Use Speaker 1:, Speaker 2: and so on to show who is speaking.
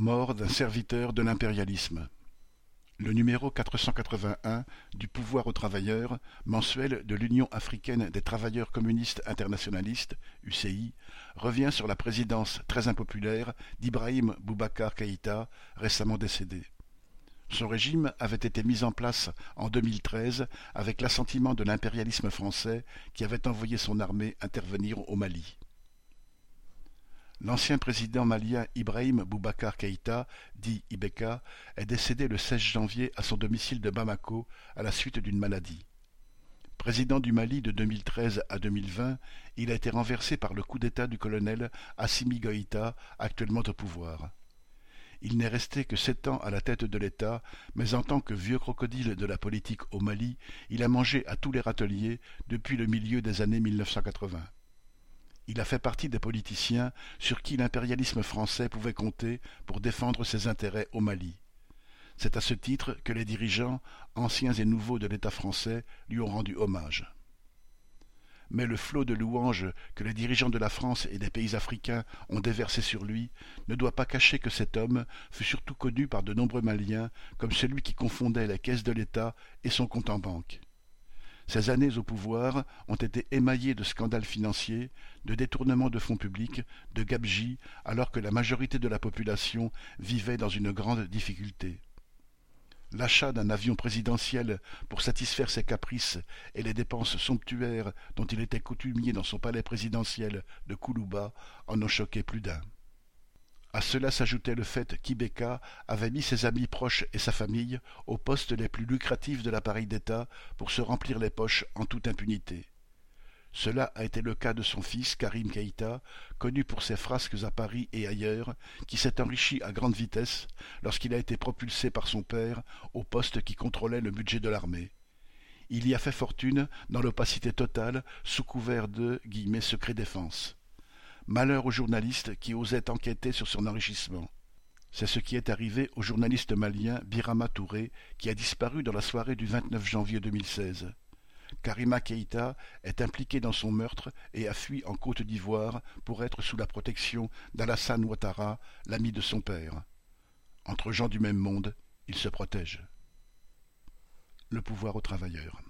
Speaker 1: Mort d'un serviteur de l'impérialisme. Le numéro 481 du Pouvoir aux travailleurs, mensuel de l'Union africaine des travailleurs communistes internationalistes, UCI, revient sur la présidence très impopulaire d'Ibrahim Boubacar Keïta, récemment décédé. Son régime avait été mis en place en 2013 avec l'assentiment de l'impérialisme français qui avait envoyé son armée intervenir au Mali. L'ancien président malien Ibrahim Boubacar Keïta, dit Ibeka, est décédé le 16 janvier à son domicile de Bamako à la suite d'une maladie. Président du Mali de 2013 à 2020, il a été renversé par le coup d'État du colonel Assimi Goïta, actuellement au pouvoir. Il n'est resté que sept ans à la tête de l'État, mais en tant que vieux crocodile de la politique au Mali, il a mangé à tous les râteliers depuis le milieu des années 1980. Il a fait partie des politiciens sur qui l'impérialisme français pouvait compter pour défendre ses intérêts au Mali. C'est à ce titre que les dirigeants, anciens et nouveaux de l'État français, lui ont rendu hommage. Mais le flot de louanges que les dirigeants de la France et des pays africains ont déversé sur lui ne doit pas cacher que cet homme fut surtout connu par de nombreux Maliens comme celui qui confondait la caisse de l'État et son compte en banque. Ces années au pouvoir ont été émaillées de scandales financiers, de détournements de fonds publics, de gabegies, alors que la majorité de la population vivait dans une grande difficulté. L'achat d'un avion présidentiel pour satisfaire ses caprices et les dépenses somptuaires dont il était coutumier dans son palais présidentiel de Koulouba en ont choqué plus d'un. À cela s'ajoutait le fait qu'Ibeka avait mis ses amis proches et sa famille aux postes les plus lucratifs de l'appareil d'État pour se remplir les poches en toute impunité. Cela a été le cas de son fils Karim Keïta, connu pour ses frasques à Paris et ailleurs, qui s'est enrichi à grande vitesse lorsqu'il a été propulsé par son père au poste qui contrôlait le budget de l'armée. Il y a fait fortune dans l'opacité totale sous couvert de « secret défense ». Malheur aux journalistes qui osaient enquêter sur son enrichissement. C'est ce qui est arrivé au journaliste malien Birama Touré, qui a disparu dans la soirée du 29 janvier 2016. Karima Keïta est impliqué dans son meurtre et a fui en Côte d'Ivoire pour être sous la protection d'Alassane Ouattara, l'ami de son père. Entre gens du même monde, ils se protègent. Le pouvoir aux travailleurs.